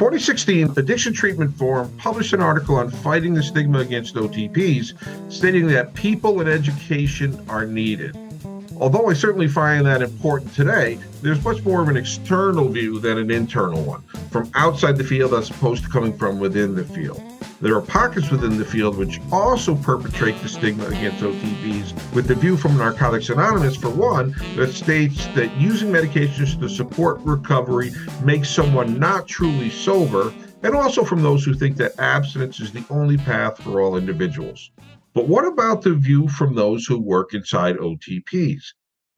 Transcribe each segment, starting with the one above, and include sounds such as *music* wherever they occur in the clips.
2016, Addiction Treatment Forum published an article on fighting the stigma against OTPs, stating that people and education are needed. Although I certainly find that important today, there's much more of an external view than an internal one, from outside the field as opposed to coming from within the field. There are pockets within the field which also perpetrate the stigma against OTPs, with the view from Narcotics Anonymous, for one, that states that using medications to support recovery makes someone not truly sober, and also from those who think that abstinence is the only path for all individuals. But what about the view from those who work inside OTPs?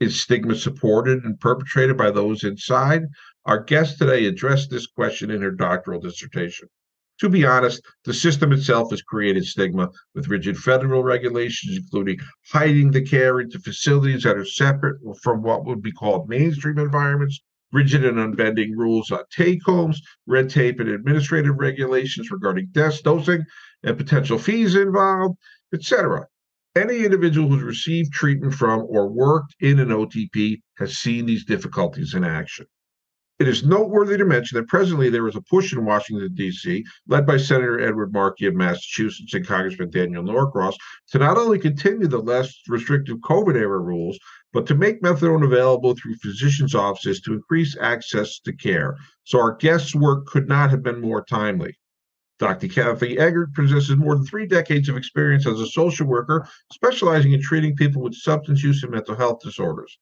Is stigma supported and perpetrated by those inside? Our guest today addressed this question in her doctoral dissertation. To be honest, the system itself has created stigma with rigid federal regulations, including hiding the care into facilities that are separate from what would be called mainstream environments, rigid and unbending rules on take homes, red tape and administrative regulations regarding desk dosing and potential fees involved, etc. Any individual who's received treatment from or worked in an OTP has seen these difficulties in action. It is noteworthy to mention that presently there is a push in Washington, D.C., led by Senator Edward Markey of Massachusetts and Congressman Daniel Norcross, to not only continue the less restrictive COVID era rules, but to make methadone available through physicians' offices to increase access to care. So our guest's work could not have been more timely. Dr. Kathy Eggert possesses more than three decades of experience as a social worker, specializing in treating people with substance use and mental health disorders.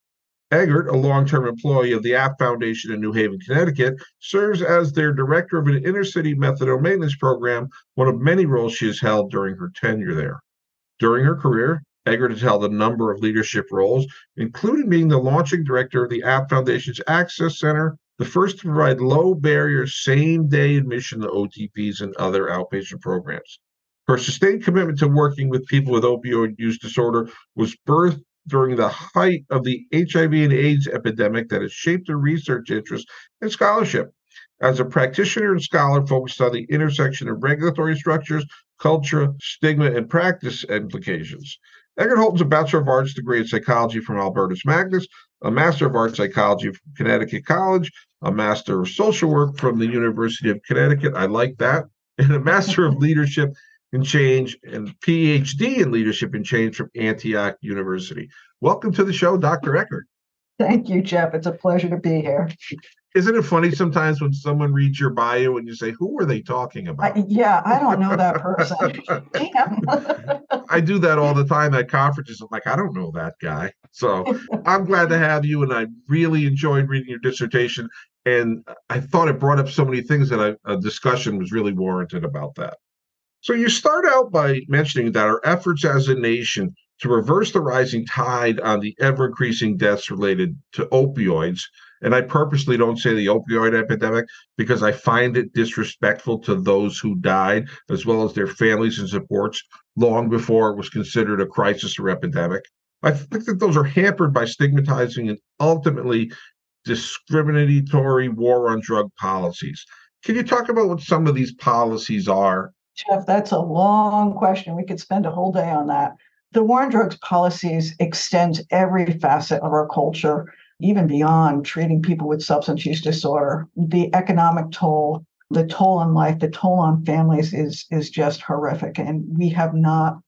Eggert, a long term employee of the APT Foundation in New Haven, Connecticut, serves as their director of an inner city methadone maintenance program, one of many roles she has held during her tenure there. During her career, Eggert has held a number of leadership roles, including being the launching director of the APT Foundation's Access Center the first to provide low barrier same day admission to OTPs and other outpatient programs. Her sustained commitment to working with people with opioid use disorder was birthed during the height of the HIV and AIDS epidemic that has shaped her research interest and scholarship. As a practitioner and scholar focused on the intersection of regulatory structures, culture, stigma, and practice implications. Eggert holds a Bachelor of Arts degree in psychology from Albertus Magnus, a Master of Arts psychology from Connecticut College, a Master of Social Work from the University of Connecticut. I like that. *laughs* And a Master of Leadership and Change and PhD in Leadership and Change from Antioch University. Welcome to the show, Dr. Eggert. Thank you, Jeff. It's a pleasure to be here. Isn't it funny sometimes when someone reads your bio and you say, "Who are they talking about?" I, yeah, I don't know that *laughs* person. I do that all the time at conferences. I'm like, I don't know that guy. So I'm glad to have you, and I really enjoyed reading your dissertation. And I thought it brought up so many things that I, a discussion was really warranted about that. So you start out by mentioning that our efforts as a nation to reverse the rising tide on the ever increasing deaths related to opioids. And I purposely don't say the opioid epidemic because I find it disrespectful to those who died, as well as their families and supports, long before it was considered a crisis or epidemic. I think that those are hampered by stigmatizing and ultimately discriminatory war on drug policies. Can you talk about what some of these policies are? Jeff, that's a long question. We could spend a whole day on that. The war on drugs policies extends every facet of our culture, even beyond treating people with substance use disorder. The economic toll, the toll on life, the toll on families is is just horrific, and we have not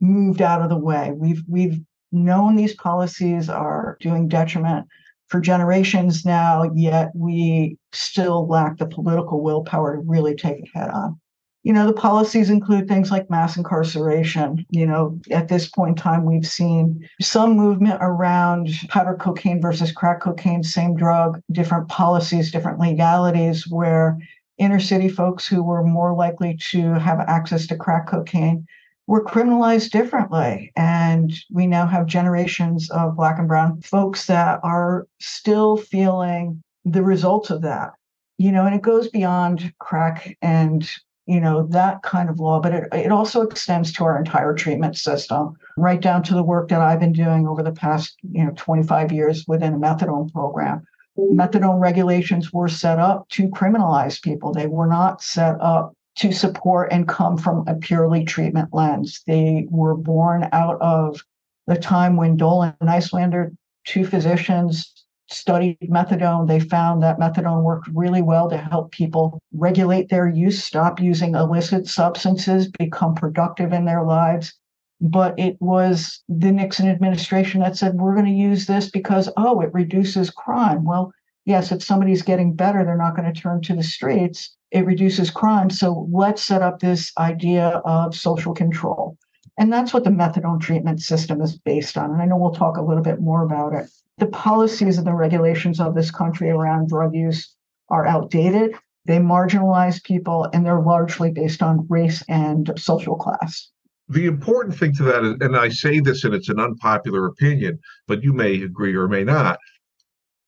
moved out of the way. We've we've known these policies are doing detriment for generations now, yet we still lack the political willpower to really take it head on. You know, the policies include things like mass incarceration. You know, at this point in time, we've seen some movement around powder cocaine versus crack cocaine, same drug, different policies, different legalities, where inner city folks who were more likely to have access to crack cocaine were criminalized differently. And we now have generations of Black and Brown folks that are still feeling the results of that. You know, and it goes beyond crack and you know that kind of law but it, it also extends to our entire treatment system right down to the work that i've been doing over the past you know 25 years within a methadone program methadone regulations were set up to criminalize people they were not set up to support and come from a purely treatment lens. They were born out of the time when Dole and Nyswander, two physicians, studied methadone. They found that methadone worked really well to help people regulate their use, stop using illicit substances, become productive in their lives. But it was the Nixon administration that said, we're going to use this because, oh, it reduces crime. Well, yes, if somebody's getting better, they're not going to turn to the streets. It reduces crime. So let's set up this idea of social control. And that's what the methadone treatment system is based on. And I know we'll talk a little bit more about it. The policies and the regulations of this country around drug use are outdated. They marginalize people and they're largely based on race and social class. The important thing to that is, and I say this and it's an unpopular opinion, but you may agree or may not.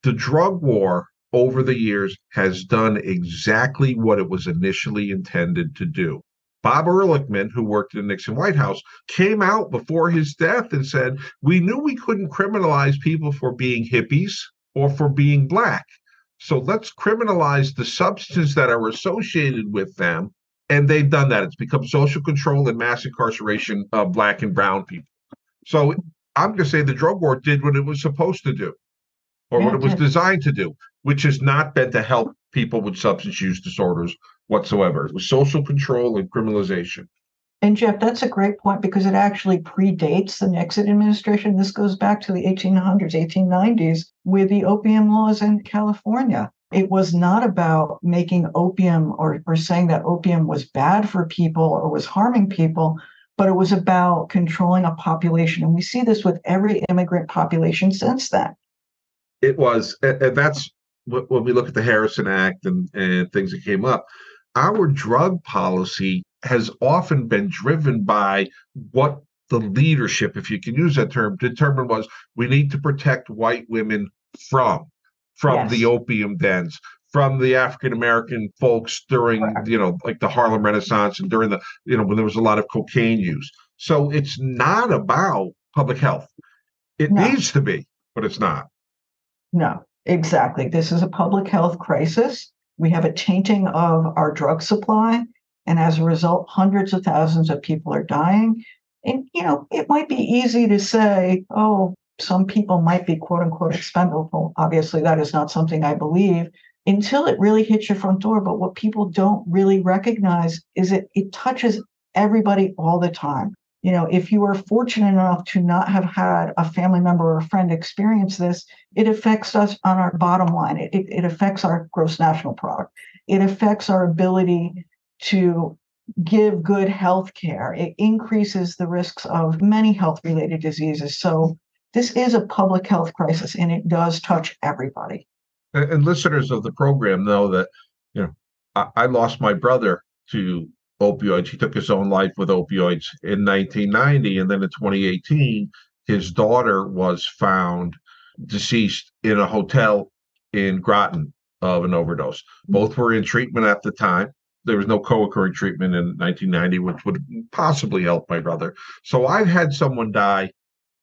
The drug war over the years has done exactly what it was initially intended to do. Bob Ehrlichman, who worked in the Nixon White House, came out before his death and said, We knew we couldn't criminalize people for being hippies or for being black. So let's criminalize the substances that are associated with them. And they've done that. It's become social control and mass incarceration of black and brown people. So I'm going to say the drug war did what it was supposed to do or yeah, what it was designed to do, which has not been to help people with substance use disorders whatsoever. It was social control and criminalization. And Jeff, that's a great point because it actually predates the Nixon administration. This goes back to the 1800s, 1890s with the opium laws in California. It was not about making opium or, or saying that opium was bad for people or was harming people, but it was about controlling a population. And we see this with every immigrant population since then. It was, and that's when we look at the Harrison Act and, and things that came up our drug policy has often been driven by what the leadership, if you can use that term, determined was we need to protect white women from from yes. the opium dens, from the African American folks during you know like the Harlem Renaissance and during the you know when there was a lot of cocaine use. So it's not about public health. It no. needs to be, but it's not. No, exactly. This is a public health crisis. We have a tainting of our drug supply. And as a result, hundreds of thousands of people are dying. And, you know, it might be easy to say, oh, some people might be quote unquote expendable. Obviously, that is not something I believe until it really hits your front door. But what people don't really recognize is that it touches everybody all the time you know, if you are fortunate enough to not have had a family member or a friend experience this, it affects us on our bottom line. It, it, it affects our gross national product. It affects our ability to give good health care. It increases the risks of many health related diseases. So, this is a public health crisis and it does touch everybody. And, listeners of the program know that, you know, I, I lost my brother to opioids. He took his own life with opioids in 1990. And then in 2018, his daughter was found deceased in a hotel in Groton of an overdose. Hmm. Both were in treatment at the time. There was no co occurring treatment in 1990, which would possibly help my brother. So I've had someone die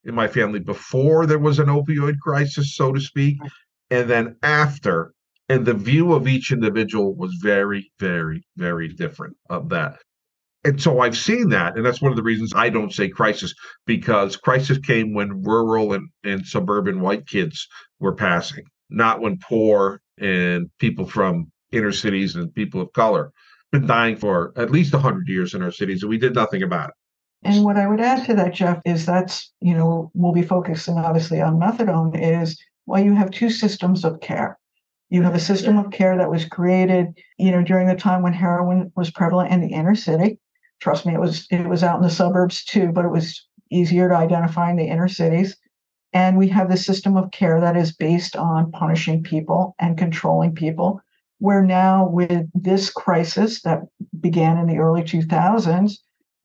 in my family before there was an opioid crisis, so to speak, and then after and the view of each individual was very very very different of that. And so i've seen that and that's one of the reasons i don't say crisis because crisis came when rural and, and suburban white kids were passing not when poor and people from inner cities and people of color been dying for at least 100 years in our cities and we did nothing about it. And what i would add to that jeff is that's you know we'll be focusing obviously on methadone is well you have two systems of care you have a system of care that was created, you know, during the time when heroin was prevalent in the inner city. Trust me, it was it was out in the suburbs too, but it was easier to identify in the inner cities. And we have the system of care that is based on punishing people and controlling people. Where now, with this crisis that began in the early 2000s,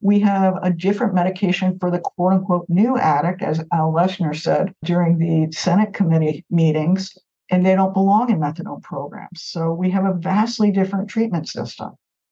we have a different medication for the quote unquote new addict, as Al Leshner said during the Senate committee meetings, and they don't belong in methadone programs. So we have a vastly different treatment system.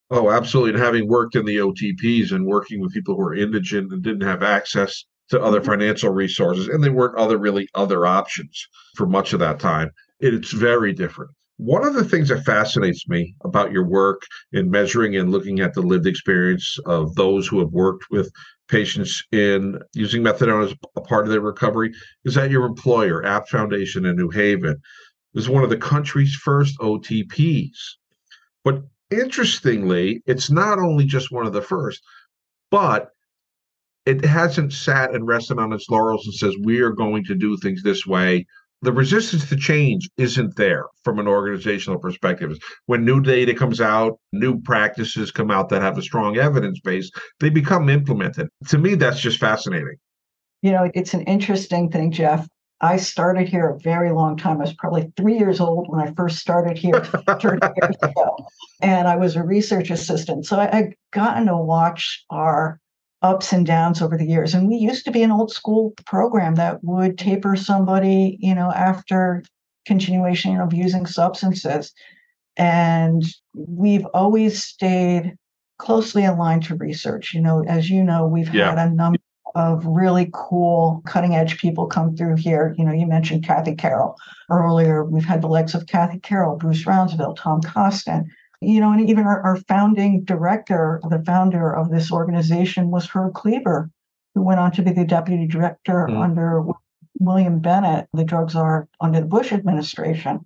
Oh, absolutely. And having worked in the OTPs and working with people who were indigent and didn't have access to other mm-hmm. financial resources, and there weren't other really other options for much of that time, it's very different. One of the things that fascinates me about your work in measuring and looking at the lived experience of those who have worked with patients in using methadone as a part of their recovery is that your employer, APT Foundation in New Haven, is one of the country's first OTPs. But interestingly, it's not only just one of the first, but it hasn't sat and rested on its laurels and says, we are going to do things this way the resistance to change isn't there from an organizational perspective. When new data comes out, new practices come out that have a strong evidence base, they become implemented. To me, that's just fascinating. You know, it's an interesting thing, Jeff. I started here a very long time. I was probably three years old when I first started here *laughs* 30 years ago. And I was a research assistant. So I, I'd gotten to watch our ups and downs over the years. And we used to be an old school program that would taper somebody, you know, after continuation of using substances. And we've always stayed closely aligned to research. You know, as you know, we've yeah. had a number of really cool cutting edge people come through here. You know, you mentioned Kathy Carroll earlier. We've had the likes of Kathy Carroll, Bruce Rounsaville, Tom Kosten, you know, and even our, our founding director, the founder of this organization was Herb Kleber, who went on to be the deputy director mm. under William Bennett, the drug czar under the Bush administration.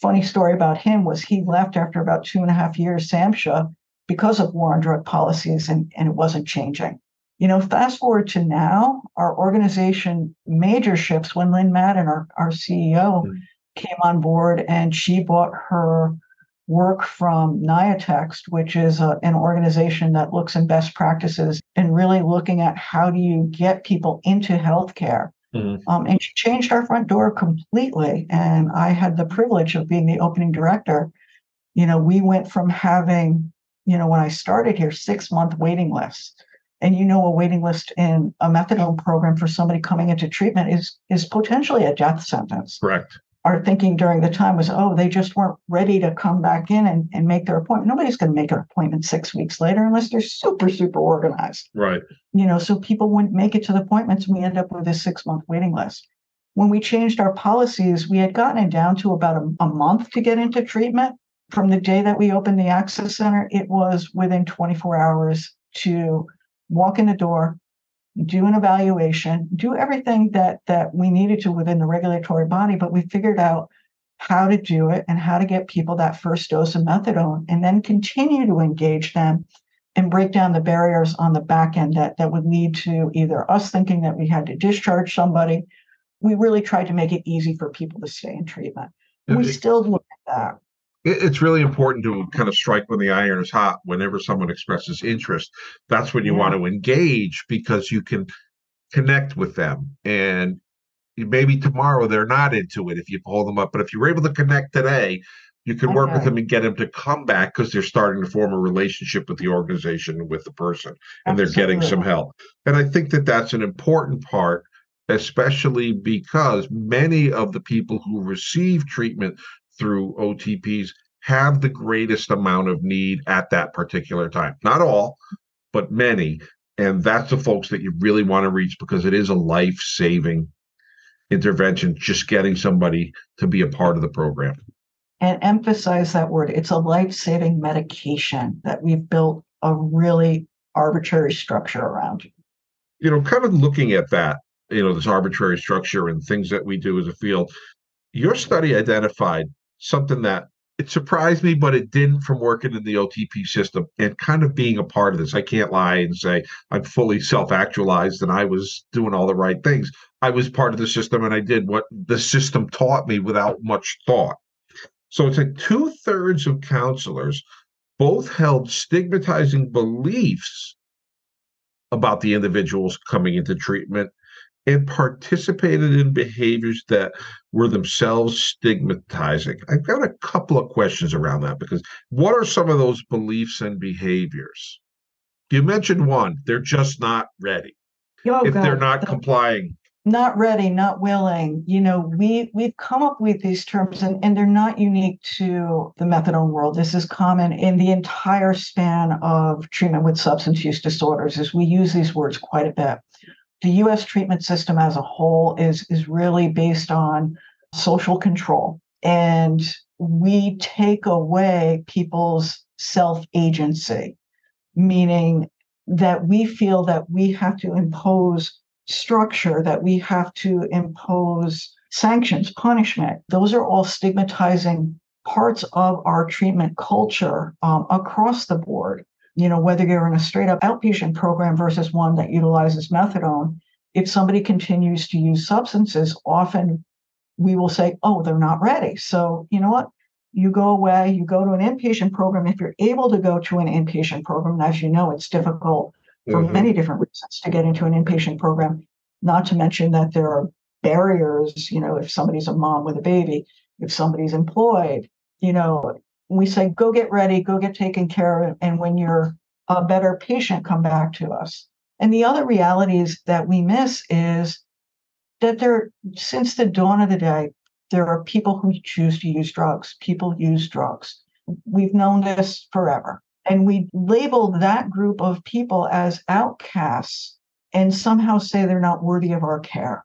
Funny story about him was he left after about two and a half years, SAMHSA, because of war on drug policies, and, and it wasn't changing. You know, fast forward to now, our organization major shifts when Lynn Madden, our, our CEO, mm. came on board and she bought her work from NIATx, which is a, an organization that looks in best practices and really looking at how do you get people into healthcare. Mm-hmm. Um, and she changed our front door completely. And I had the privilege of being the opening director. You know, we went from having, you know, when I started here, six month waiting lists. And you know, a waiting list in a methadone program for somebody coming into treatment is is potentially a death sentence. Correct our thinking during the time was, oh, they just weren't ready to come back in and, and make their appointment. Nobody's going to make an appointment six weeks later unless they're super, super organized. Right. You know, so people wouldn't make it to the appointments. And we end up with a six month waiting list. When we changed our policies, we had gotten it down to about a, a month to get into treatment. From the day that we opened the Access Center, it was within 24 hours to walk in the door, do an evaluation, do everything that that we needed to within the regulatory body, but we figured out how to do it and how to get people that first dose of methadone and then continue to engage them and break down the barriers on the back end that, that would lead to either us thinking that we had to discharge somebody. We really tried to make it easy for people to stay in treatment. We still look at that it's really important to kind of strike when the iron is hot whenever someone expresses interest that's when you yeah. want to engage because you can connect with them and maybe tomorrow they're not into it if you pull them up but if you're able to connect today you can work with them and get them to come back because they're starting to form a relationship with the organization with the person and Absolutely. they're getting some help and i think that that's an important part especially because many of the people who receive treatment through OTPs have the greatest amount of need at that particular time. Not all, but many. And that's the folks that you really want to reach because it is a life saving intervention, just getting somebody to be a part of the program. And emphasize that word it's a life saving medication that we've built a really arbitrary structure around. You know, kind of looking at that, you know, this arbitrary structure and things that we do as a field, your study identified something that it surprised me, but it didn't from working in the OTP system and kind of being a part of this. I can't lie and say I'm fully self actualized and I was doing all the right things. I was part of the system and I did what the system taught me without much thought. So it's like two thirds of counselors both held stigmatizing beliefs about the individuals coming into treatment and participated in behaviors that were themselves stigmatizing. I've got a couple of questions around that because what are some of those beliefs and behaviors? You mentioned one, they're just not ready. Oh, if God. they're not complying. Not ready, not willing. You know, we we've come up with these terms and, and they're not unique to the methadone world. This is common in the entire span of treatment with substance use disorders, is we use these words quite a bit the US treatment system as a whole is, is really based on social control. And we take away people's self agency, meaning that we feel that we have to impose structure, that we have to impose sanctions, punishment. Those are all stigmatizing parts of our treatment culture um, across the board. You know, whether you're in a straight up outpatient program versus one that utilizes methadone, if somebody continues to use substances, often we will say, oh, they're not ready. So, you know what? You go away, you go to an inpatient program. If you're able to go to an inpatient program, as you know, it's difficult for mm-hmm. many different reasons to get into an inpatient program, not to mention that there are barriers. You know, if somebody's a mom with a baby, if somebody's employed, you know, we say, go get ready, go get taken care of. And when you're a uh, better patient, come back to us. And the other realities that we miss is that there, since the dawn of the day, there are people who choose to use drugs. People use drugs. We've known this forever. And we label that group of people as outcasts and somehow say they're not worthy of our care.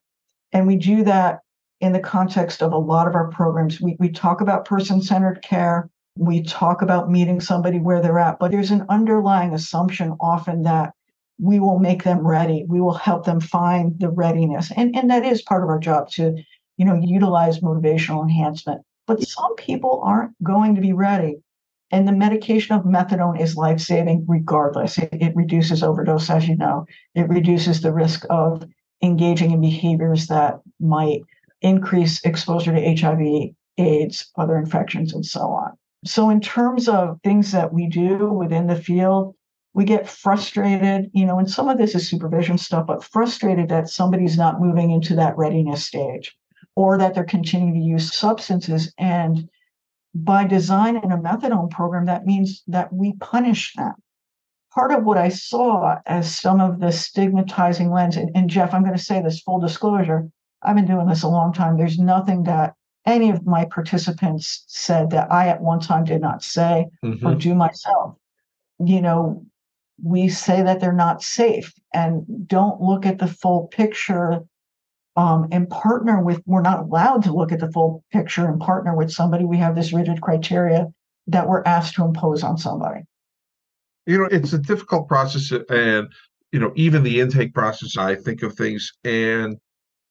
And we do that in the context of a lot of our programs. We, we talk about person centered care, we talk about meeting somebody where they're at, but there's an underlying assumption often that we will make them ready. We will help them find the readiness. And, and that is part of our job to, you know, utilize motivational enhancement. But some people aren't going to be ready. And the medication of methadone is life saving regardless. It, it, reduces overdose, as you know, it reduces the risk of engaging in behaviors that might increase exposure to HIV, AIDS, other infections, and so on. So, in terms of things that we do within the field, we get frustrated, you know, and some of this is supervision stuff, but frustrated that somebody's not moving into that readiness stage or that they're continuing to use substances. And by design in a methadone program, that means that we punish them. Part of what I saw as some of the stigmatizing lens, and, and Jeff, I'm going to say this full disclosure, I've been doing this a long time. There's nothing that any of my participants said that I at one time did not say mm-hmm. or do myself. You know, we say that they're not safe and don't look at the full picture um, and partner with, we're not allowed to look at the full picture and partner with somebody. We have this rigid criteria that we're asked to impose on somebody. You know, it's a difficult process. And, you know, even the intake process, I think of things and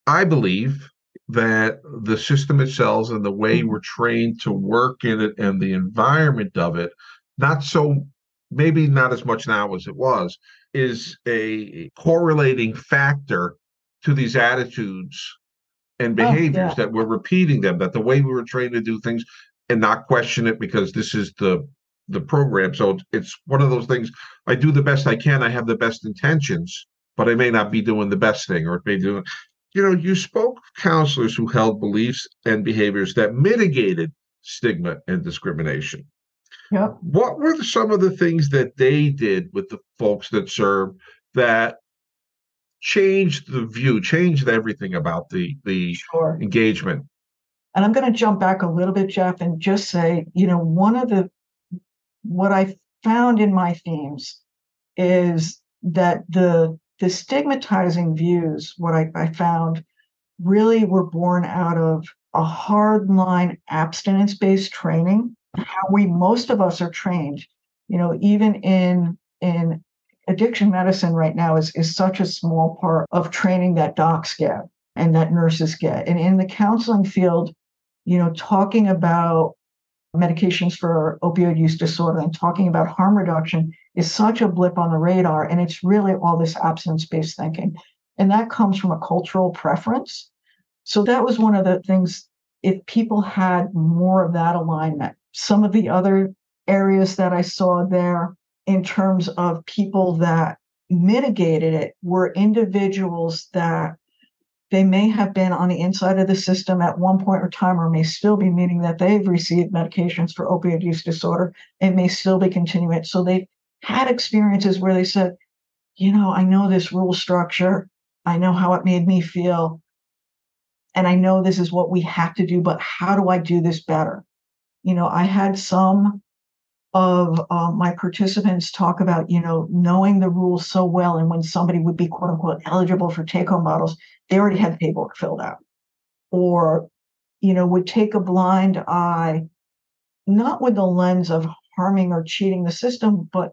I believe that the system itself and the way we're trained to work in it and the environment of it, not so, maybe not as much now as it was, is a correlating factor to these attitudes and oh, behaviors oh, yeah. that we're repeating them, that the way we were trained to do things and not question it because this is the the program. So it's one of those things. I do the best I can. I have the best intentions, but I may not be doing the best thing, or it may do you know, you spoke of counselors who held beliefs and behaviors that mitigated stigma and discrimination. Yeah. What were some of the things that they did with the folks that served that changed the view, changed everything about the the sure. engagement? And I'm going to jump back a little bit, Jeff, and just say, you know, one of the what I found in my themes is that the the stigmatizing views, what I, I found really were born out of a hardline abstinence based training. How we, most of us are trained, you know, even in, in addiction medicine right now is, is such a small part of training that docs get and that nurses get. And in the counseling field, you know, talking about medications for opioid use disorder and talking about harm reduction is such a blip on the radar. And it's really all this absence based thinking. And that comes from a cultural preference. So that was one of the things, if people had more of that alignment, some of the other areas that I saw there in terms of people that mitigated it were individuals that they may have been on the inside of the system at one point or time or may still be meaning that they've received medications for opioid use disorder and may still be continuing it so they had experiences where they said, you know, I know this rule structure, I know how it made me feel, and I know this is what we have to do, but how do I do this better? You know, I had some of uh, my participants talk about, you know, knowing the rules so well, and when somebody would be quote unquote eligible for take home bottles, they already had the paperwork filled out, or, you know, would take a blind eye not with the lens of harming or cheating the system, but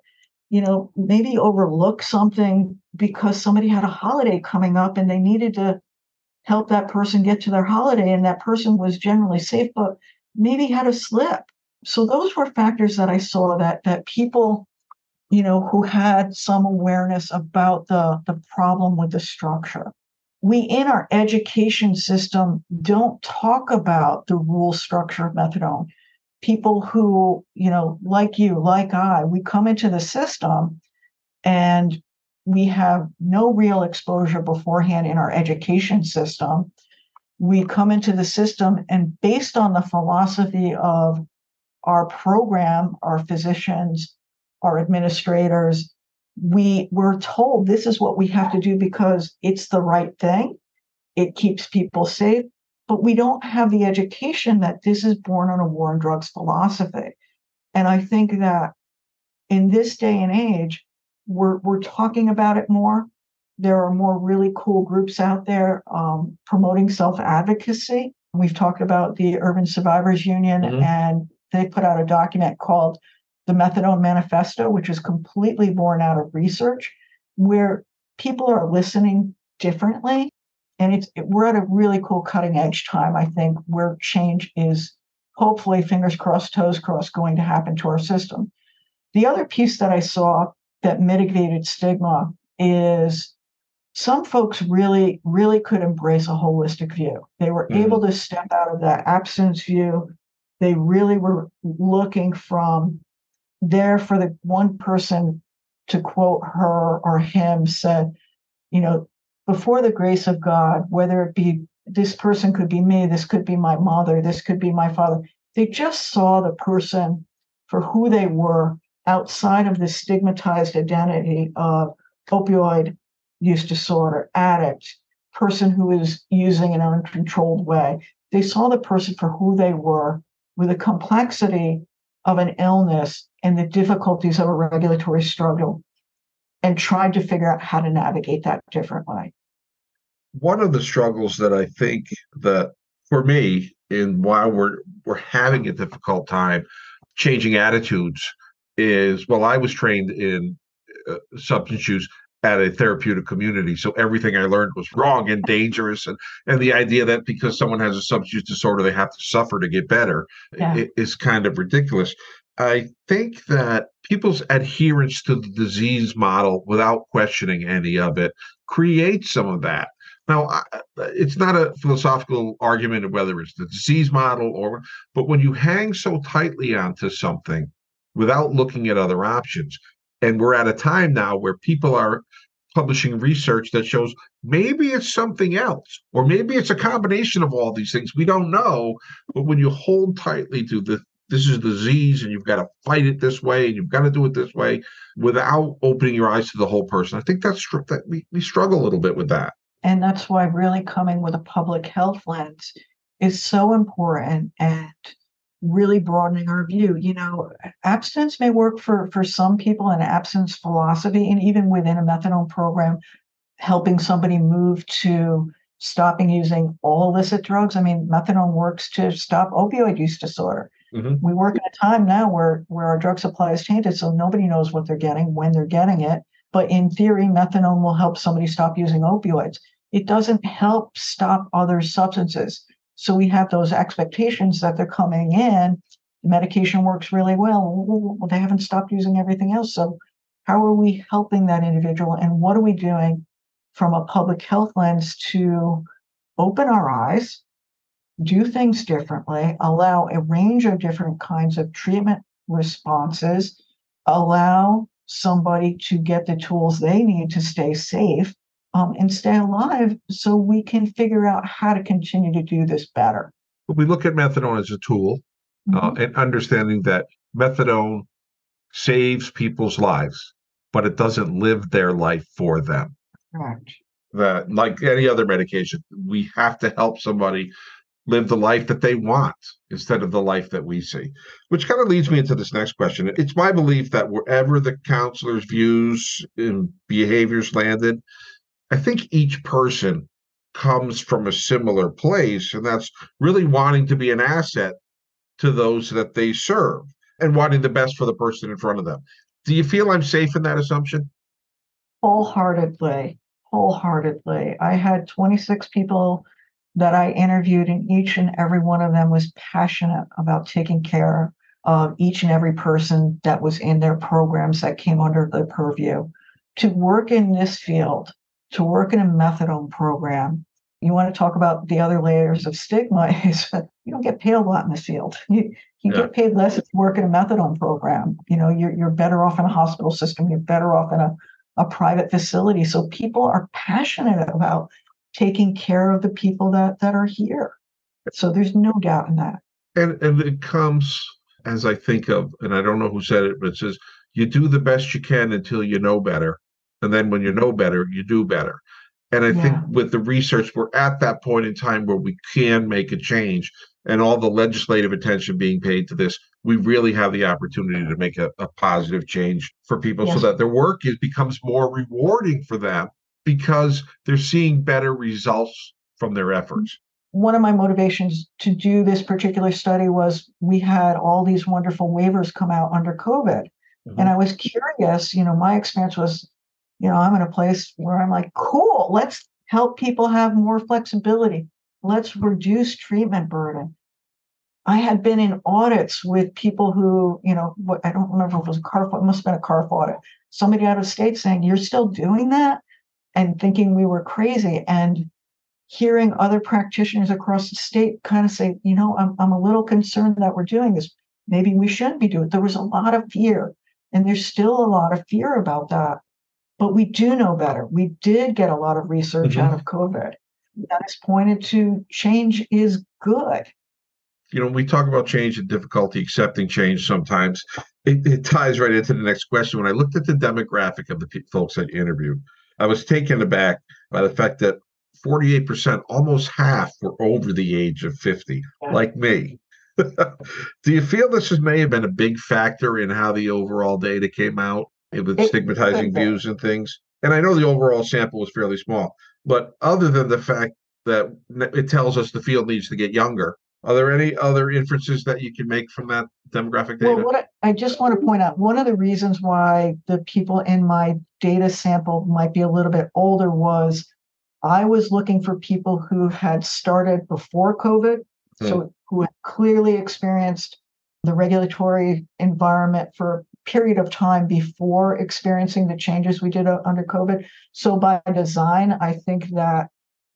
you know, maybe overlook something because somebody had a holiday coming up and they needed to help that person get to their holiday and that person was generally safe, but maybe had a slip. So those were factors that I saw that that people, you know, who had some awareness about the, the problem with the structure. We in our education system don't talk about the rule structure of methadone people who, you know, like you, like I, we come into the system and we have no real exposure beforehand in our education system. We come into the system and based on the philosophy of our program, our physicians, our administrators, we were told this is what we have to do because it's the right thing. It keeps people safe but we don't have the education that this is born on a war on drugs philosophy. And I think that in this day and age, we're, we're talking about it more. There are more really cool groups out there um, promoting self advocacy. We've talked about the Urban Survivors Union, mm-hmm. and they put out a document called the Methadone Manifesto, which is completely born out of research, where people are listening differently and it's it, we're at a really cool cutting edge time i think where change is hopefully fingers crossed toes crossed going to happen to our system. The other piece that i saw that mitigated stigma is some folks really really could embrace a holistic view. They were mm-hmm. able to step out of that absence view. They really were looking from there for the one person to quote her or him said you know before the grace of God, whether it be this person could be me, this could be my mother, this could be my father. They just saw the person for who they were outside of the stigmatized identity of opioid use disorder, addict, person who is using in an uncontrolled way. They saw the person for who they were with the complexity of an illness and the difficulties of a regulatory struggle and tried to figure out how to navigate that differently one of the struggles that I think that for me, in why we're we're having a difficult time changing attitudes, is well, I was trained in uh, substance use at a therapeutic community, so everything I learned was wrong and dangerous, and and the idea that because someone has a substance use disorder, they have to suffer to get better yeah. is kind of ridiculous. I think that people's adherence to the disease model without questioning any of it creates some of that. Now, it's not a philosophical argument of whether it's the disease model or, but when you hang so tightly onto something without looking at other options, and we're at a time now where people are publishing research that shows maybe it's something else, or maybe it's a combination of all these things. We don't know. But when you hold tightly to the this is disease and you've got to fight it this way and you've got to do it this way without opening your eyes to the whole person. I think that's that we, we struggle a little bit with that. And that's why really coming with a public health lens is so important and really broadening our view. You know, abstinence may work for for some people in abstinence philosophy, and even within a methadone program, helping somebody move to stopping using all illicit drugs. I mean, methadone works to stop opioid use disorder. Mm-hmm. We work in a time now where where our drug supply is tainted, so nobody knows what they're getting when they're getting it. But in theory, methadone will help somebody stop using opioids. It doesn't help stop other substances. So we have those expectations that they're coming in. The medication works really well. Well, they haven't stopped using everything else. So how are we helping that individual? And what are we doing from a public health lens to open our eyes, do things differently, allow a range of different kinds of treatment responses, allow somebody to get the tools they need to stay safe um, and stay alive so we can figure out how to continue to do this better. We look at methadone as a tool uh, mm-hmm. uh, and understanding that methadone saves people's lives, but it doesn't live their life for them. Correct. That, like any other medication, we have to help somebody live the life that they want instead of the life that we see. Which kind of leads me into this next question. It's my belief that wherever the counselor's views and behaviors landed, I think each person comes from a similar place, and that's really wanting to be an asset to those that they serve and wanting the best for the person in front of them. Do you feel I'm safe in that assumption? Wholeheartedly. Wholeheartedly. I had 26 people that I interviewed, and each and every one of them was passionate about taking care of each and every person that was in their programs that came under the purview. To work in this field, to work in a methadone program, you want to talk about the other layers of stigma *laughs* is you don't get paid a lot in this field. *laughs* You, you yeah. get paid less if you work in a methadone program. You know, you're, you're better off in a hospital system. You're better off in a, a private facility. So people are passionate about taking care of the people that, that are here. So there's no doubt in that. And, and it comes, as I think of, and I don't know who said it, but it says, you do the best you can until you know better. And then when you know better, you do better. And I yeah. think with the research, we're at that point in time where we can make a change and all the legislative attention being paid to this, we really have the opportunity to make a, a positive change for people yes. so that their work is becomes more rewarding for them because they're seeing better results from their efforts. One of my motivations to do this particular study was we had all these wonderful waivers come out under COVID. Mm-hmm. And I was curious, you know, my experience was, you know, I'm in a place where I'm like, cool, let's help people have more flexibility. Let's reduce treatment burden. I had been in audits with people who, you know, what I don't remember if it was a car, it must have been a car audit. Somebody out of state saying, You're still doing that? And thinking we were crazy. And hearing other practitioners across the state kind of say, you know, I'm, I'm a little concerned that we're doing this. Maybe we shouldn't be doing it. There was a lot of fear, and there's still a lot of fear about that. But we do know better. We did get a lot of research mm-hmm. out of COVID that has pointed to change is good. You know, we talk about change and difficulty accepting change sometimes. It, it ties right into the next question. When I looked at the demographic of the folks I interviewed, I was taken aback by the fact that 48%, almost half, were over the age of 50, like me. *laughs* Do you feel this has, may have been a big factor in how the overall data came out with stigmatizing views and things? And I know the overall sample was fairly small, but other than the fact that it tells us the field needs to get younger, are there any other inferences that you can make from that demographic data? Well, what I, I just want to point out one of the reasons why the people in my data sample might be a little bit older was I was looking for people who had started before COVID, hmm. so who had clearly experienced the regulatory environment for a period of time before experiencing the changes we did uh, under COVID. So by design, I think that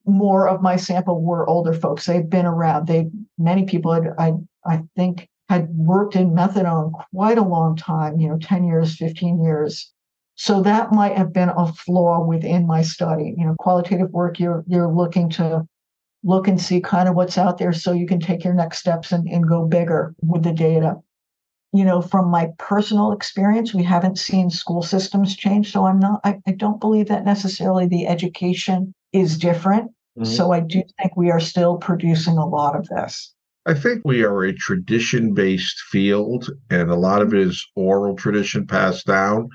more of my sample were older folks. They've been around. They many people had I I think had worked in methadone quite a long time, you know, 10 years, 15 years. So that might have been a flaw within my study. You know, qualitative work, you're you're looking to look and see kind of what's out there so you can take your next steps and, and go bigger with the data you know, from my personal experience, we haven't seen school systems change. So I'm not, I, I don't believe that necessarily the education is different. Mm-hmm. So I do think we are still producing a lot of this. I think we are a tradition based field, and a lot of it is oral tradition passed down.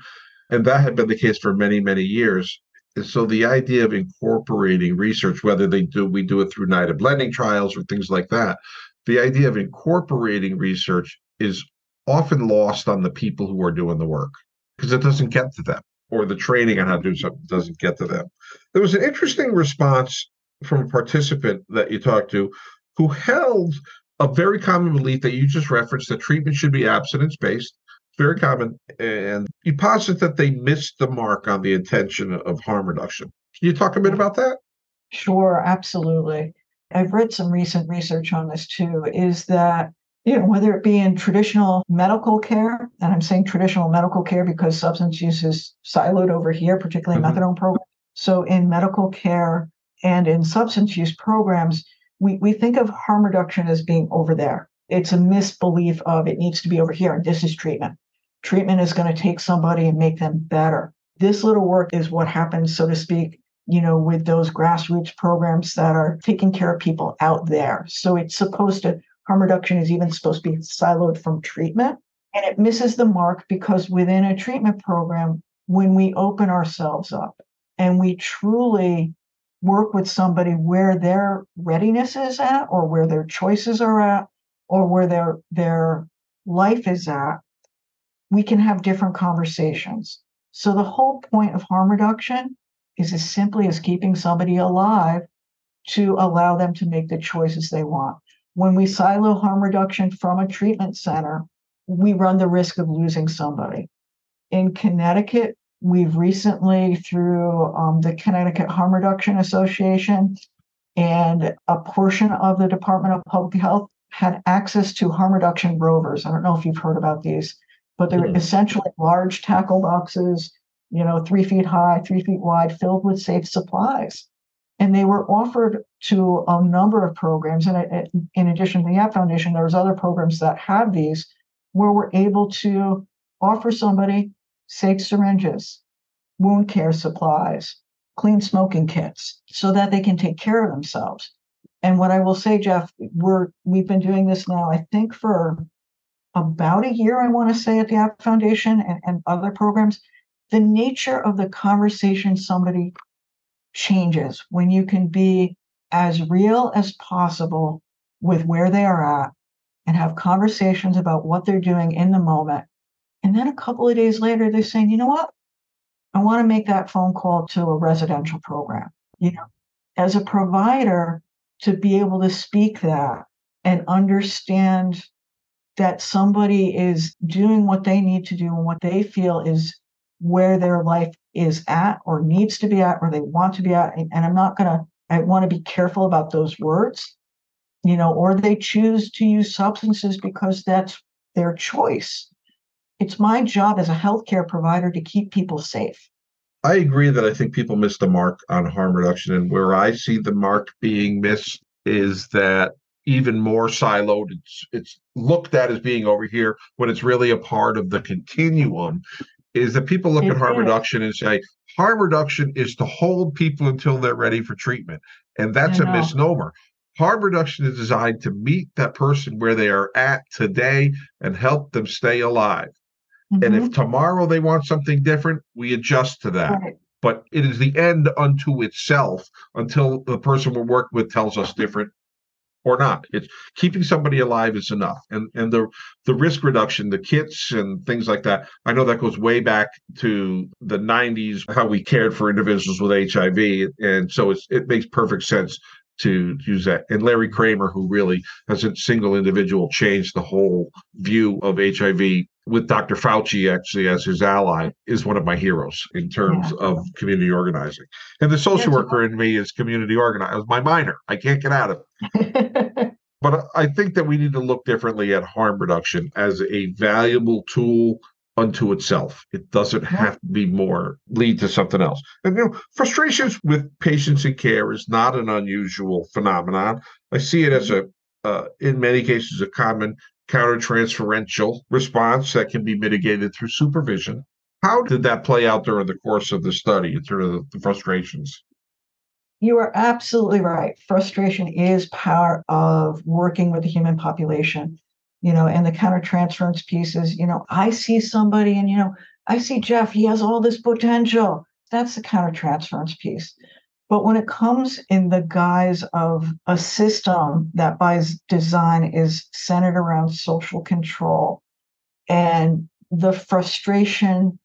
And that had been the case for many, many years. And so the idea of incorporating research, whether they do we do it through NIDA blending trials or things like that, the idea of incorporating research is often lost on the people who are doing the work because it doesn't get to them or the training on how to do something doesn't get to them. There was an interesting response from a participant that you talked to who held a very common belief that you just referenced that treatment should be abstinence based. Very common. And you posit that they missed the mark on the intention of harm reduction. Can you talk a bit about that? Sure, absolutely. I've read some recent research on this too, is that you know, whether it be in traditional medical care, and I'm saying traditional medical care because substance use is siloed over here, particularly mm-hmm. methadone program. So in medical care and in substance use programs, we, we think of harm reduction as being over there. It's a misbelief of it needs to be over here, and this is treatment. Treatment is going to take somebody and make them better. This little work is what happens, so to speak, you know, with those grassroots programs that are taking care of people out there. So it's supposed to harm reduction is even supposed to be siloed from treatment. And it misses the mark because within a treatment program, when we open ourselves up and we truly work with somebody where their readiness is at or where their choices are at, or where their their life is at, we can have different conversations. So the whole point of harm reduction is as simply as keeping somebody alive to allow them to make the choices they want. When we silo harm reduction from a treatment center, we run the risk of losing somebody. In Connecticut, we've recently, through um, the Connecticut Harm Reduction Association and a portion of the Department of Public Health, had access to harm reduction rovers. I don't know if you've heard about these, but they're mm-hmm. essentially large tackle boxes, you know, three feet high, three feet wide, filled with safe supplies. And they were offered to a number of programs. And in addition to the APT Foundation, there's other programs that have these where we're able to offer somebody safe syringes, wound care supplies, clean smoking kits, so that they can take care of themselves. And what I will say, Jeff, we're we've been doing this now, I think, for about a year, I want to say, at the APT Foundation and, and other programs. The nature of the conversation somebody changes when you can be as real as possible with where they are at and have conversations about what they're doing in the moment. And then a couple of days later, they're saying, you know what? I want to make that phone call to a residential program. You know, as a provider, to be able to speak that and understand that somebody is doing what they need to do and what they feel is where their life is at or needs to be at or they want to be at. And I'm not going to, I want to be careful about those words you know, or they choose to use substances because that's their choice. It's my job as a healthcare provider to keep people safe. I agree that I think people miss the mark on harm reduction. And where I see the mark being missed is that even more siloed. It's it's looked at as being over here when it's really a part of the continuum. Is that people look it at harm is. reduction and say harm reduction is to hold people until they're ready for treatment, and that's a misnomer. Harm reduction is designed to meet that person where they are at today and help them stay alive. Mm-hmm. And if mm-hmm. tomorrow they want something different, we adjust to that. Right. But it is the end unto itself until the person we're working with tells us different or not. It's keeping somebody alive is enough. And and the the risk reduction, the kits and things like that. I know that goes way back to the 90s, how we cared for individuals with HIV. And so it's, it makes perfect sense to use that. And Larry Kramer, who really has a single individual changed the whole view of HIV with Dr. Fauci actually as his ally, is one of my heroes in terms yeah. of community organizing. And the social worker in me is community organizing. My minor, I can't get out of it. *laughs* but I think that we need to look differently at harm reduction as a valuable tool unto itself. It doesn't have to be more lead to something else. And you know, frustrations with patients in care is not an unusual phenomenon. I see it as a uh, in many cases a common countertransferential response that can be mitigated through supervision. How did that play out during the course of the study in terms of the frustrations? You are absolutely right. Frustration is part of working with the human population you know, and the countertransference pieces, you know, I see somebody and, you know, I see Jeff, he has all this potential. That's the countertransference piece. But when it comes in the guise of a system that by design is centered around social control and the frustration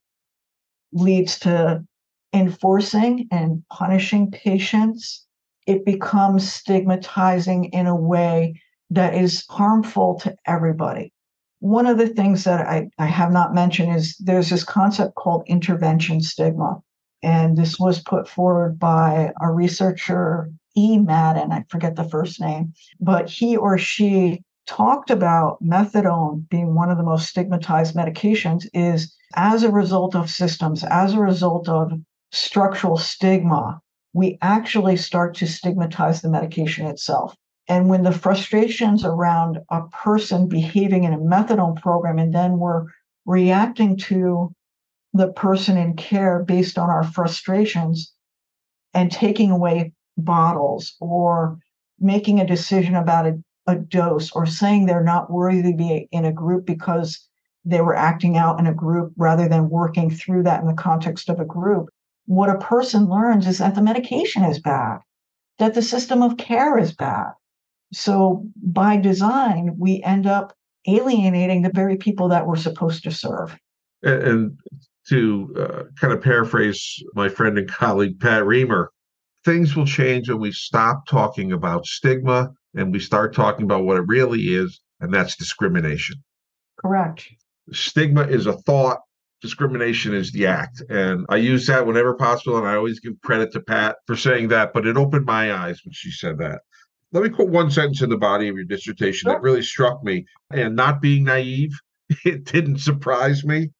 leads to enforcing and punishing patients, it becomes stigmatizing in a way that is harmful to everybody. One of the things that I, I have not mentioned is there's this concept called intervention stigma. And this was put forward by a researcher, E. Madden, I forget the first name, but he or she talked about methadone being one of the most stigmatized medications is as a result of systems, as a result of structural stigma, we actually start to stigmatize the medication itself. And when the frustrations around a person behaving in a methadone program, and then we're reacting to the person in care based on our frustrations and taking away bottles or making a decision about a, a dose or saying they're not worthy to be in a group because they were acting out in a group rather than working through that in the context of a group. What a person learns is that the medication is bad, that the system of care is bad, So by design, we end up alienating the very people that we're supposed to serve. And, to uh, kind of paraphrase my friend and colleague Pat Riemer, things will change when we stop talking about stigma and we start talking about what it really is, and that's discrimination. Correct. Stigma is a thought, discrimination is the act. And I use that whenever possible, and I always give credit to Pat for saying that, but it opened my eyes when she said that. Let me put one sentence in the body of your dissertation sure. that really struck me. And not being naive, *laughs* it didn't surprise me.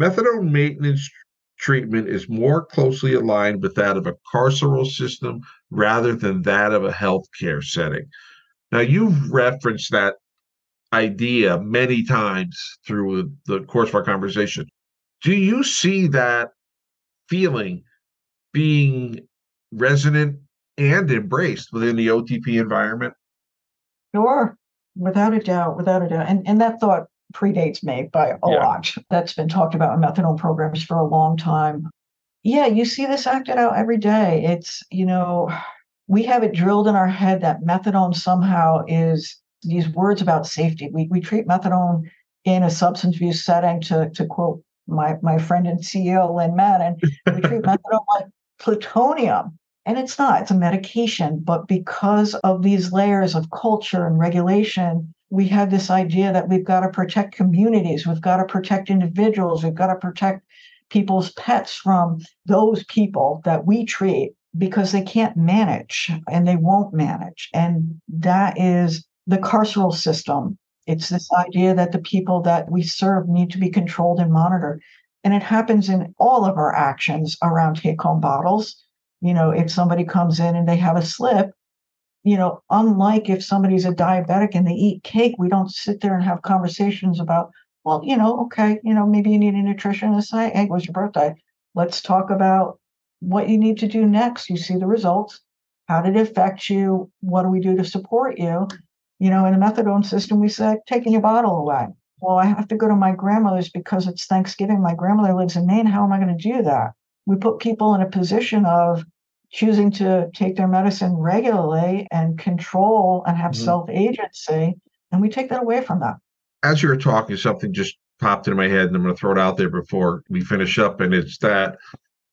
Methadone maintenance treatment is more closely aligned with that of a carceral system rather than that of a healthcare setting. Now, you've referenced that idea many times through the course of our conversation. Do you see that feeling being resonant and embraced within the OTP environment? Sure, without a doubt, without a doubt. And and that thought predates me by a yeah. lot. That's been talked about in methadone programs for a long time. Yeah, you see this acted out every day. It's, you know, we have it drilled in our head that methadone somehow is these words about safety. We, we treat methadone in a substance abuse setting to, to quote my, my friend and CEO, Lynn Madden, we treat *laughs* methadone like plutonium. And it's not, it's a medication. But because of these layers of culture and regulation, we have this idea that we've got to protect communities, we've got to protect individuals, we've got to protect people's pets from those people that we treat because they can't manage and they won't manage. And that is the carceral system. It's this idea that the people that we serve need to be controlled and monitored. And it happens in all of our actions around take home bottles. You know, if somebody comes in and they have a slip, you know, unlike if somebody's a diabetic and they eat cake, we don't sit there and have conversations about, well, you know, okay, you know, maybe you need a nutritionist. Hey, it was your birthday? Let's talk about what you need to do next. You see the results. How did it affect you? What do we do to support you? You know, in the methadone system, we said, taking your bottle away. Well, I have to go to my grandmother's because it's Thanksgiving. My grandmother lives in Maine. How am I going to do that? We put people in a position of choosing to take their medicine regularly and control and have mm-hmm. self agency. And we take that away from them. As you were talking, something just popped into my head, and I'm going to throw it out there before we finish up. And it's that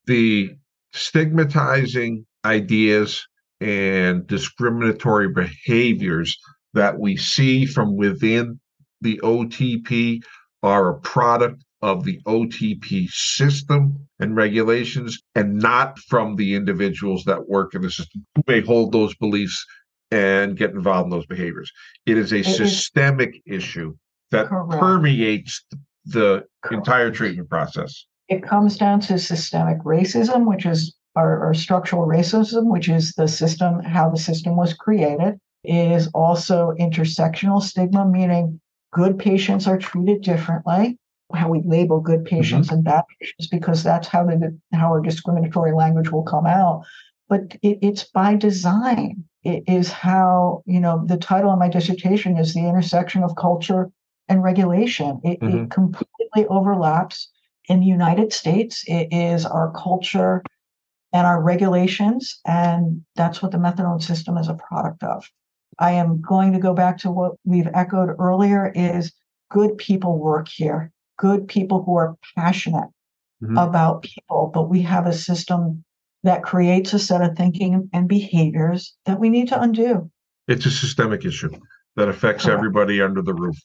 the stigmatizing ideas and discriminatory behaviors that we see from within the OTP are a product of the OTP system and regulations and not from the individuals that work in the system who may hold those beliefs and get involved in those behaviors. It is a it systemic is, issue that correct. permeates the correct. entire treatment process. It comes down to systemic racism, which is our, our structural racism, which is the system, how the system was created. It is also intersectional stigma, meaning good patients are treated differently how we label good patients mm-hmm. and bad patients because that's how the how our discriminatory language will come out. But it, it's by design. It is how you know the title of my dissertation is the intersection of culture and regulation. It, mm-hmm. it completely overlaps in the united states. It is our culture and our regulations and that's what the methadone system is a product of. I am going to go back to what we've echoed earlier is good people work here good people who are passionate mm-hmm. about people, but we have a system that creates a set of thinking and behaviors that we need to undo. It's a systemic issue that affects Correct. everybody under the roof.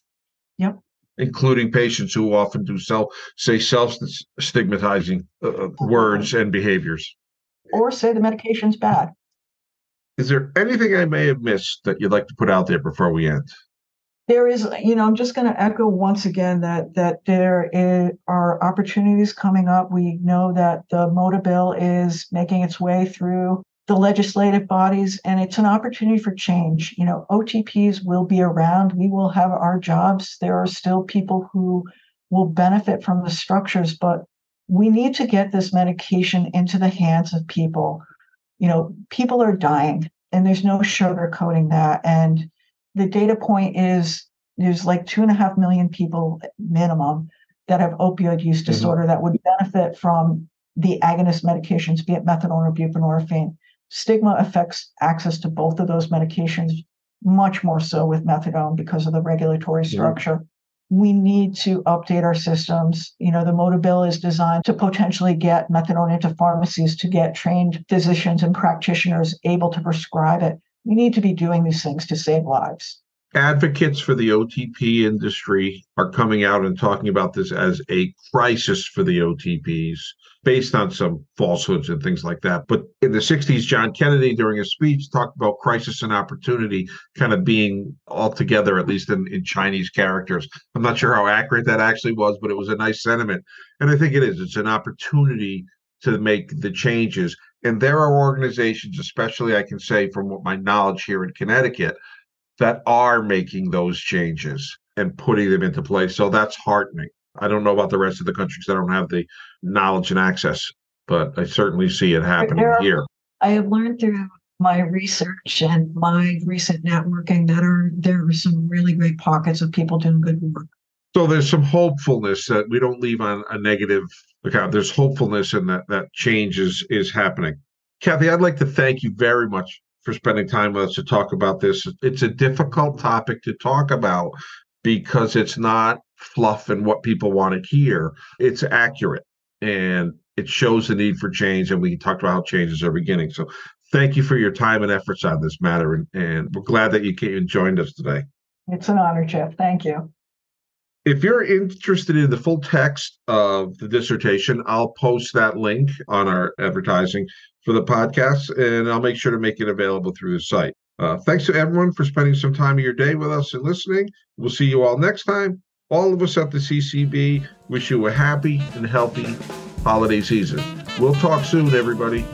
Yep. Including patients who often do self say self stigmatizing uh, uh words and behaviors, or say the medication's bad. Is there anything I may have missed that you'd like to put out there before we end? There is you know i'm just going to echo once again that that there is, are opportunities coming up. We know that the MOTA bill is making its way through the legislative bodies and it's an opportunity for change. You know otps will be around. We will have our jobs. There are still people who will benefit from the structures but we need to get this medication into the hands of people. You know people are dying and there's no sugarcoating that and the data point is there's like two and a half million people minimum that have opioid use mm-hmm. disorder mm-hmm. that would benefit from the agonist medications, be it methadone or buprenorphine. Stigma affects access to both of those medications much more so with methadone because of the regulatory structure. We need to update our systems. You know, the MOTA bill is designed to potentially get methadone into pharmacies to get trained physicians and practitioners able to prescribe it. We need to be doing these things to save lives advocates for the OTP industry are coming out and talking about this as a crisis for the OTPs based on some falsehoods and things like that. But in the 60s, John Kennedy, during a speech, talked about crisis and opportunity kind of being all together, at least in, in Chinese characters. I'm not sure how accurate that actually was, but it was a nice sentiment. And I think it is. It's an opportunity to make the changes. And there are organizations, especially I can say from what my knowledge here in Connecticut, that are making those changes and putting them into place. So that's heartening. I don't know about the rest of the country because I don't have the knowledge and access, but I certainly see it happening are, here. I have learned through my research and my recent networking that are there are some really great pockets of people doing good work. So there's some hopefulness that we don't leave on a negative account. There's hopefulness in that that change is is happening. Kathy, I'd like to thank you very much for spending time with us to talk about this. It's a difficult topic to talk about because it's not fluff and what people want to hear. It's accurate and it shows the need for change. And we talked about how changes are beginning. So thank you for your time and efforts on this matter. And, and we're glad that you came and joined us today. It's an honor, Jeff. Thank you. If you're interested in the full text of the dissertation, I'll post that link on our advertising for the podcast, and I'll make sure to make it available through the site. Uh, thanks to everyone for spending some time of your day with us and listening. We'll see you all next time. All of us at the CCB wish you a happy and healthy holiday season. We'll talk soon, everybody.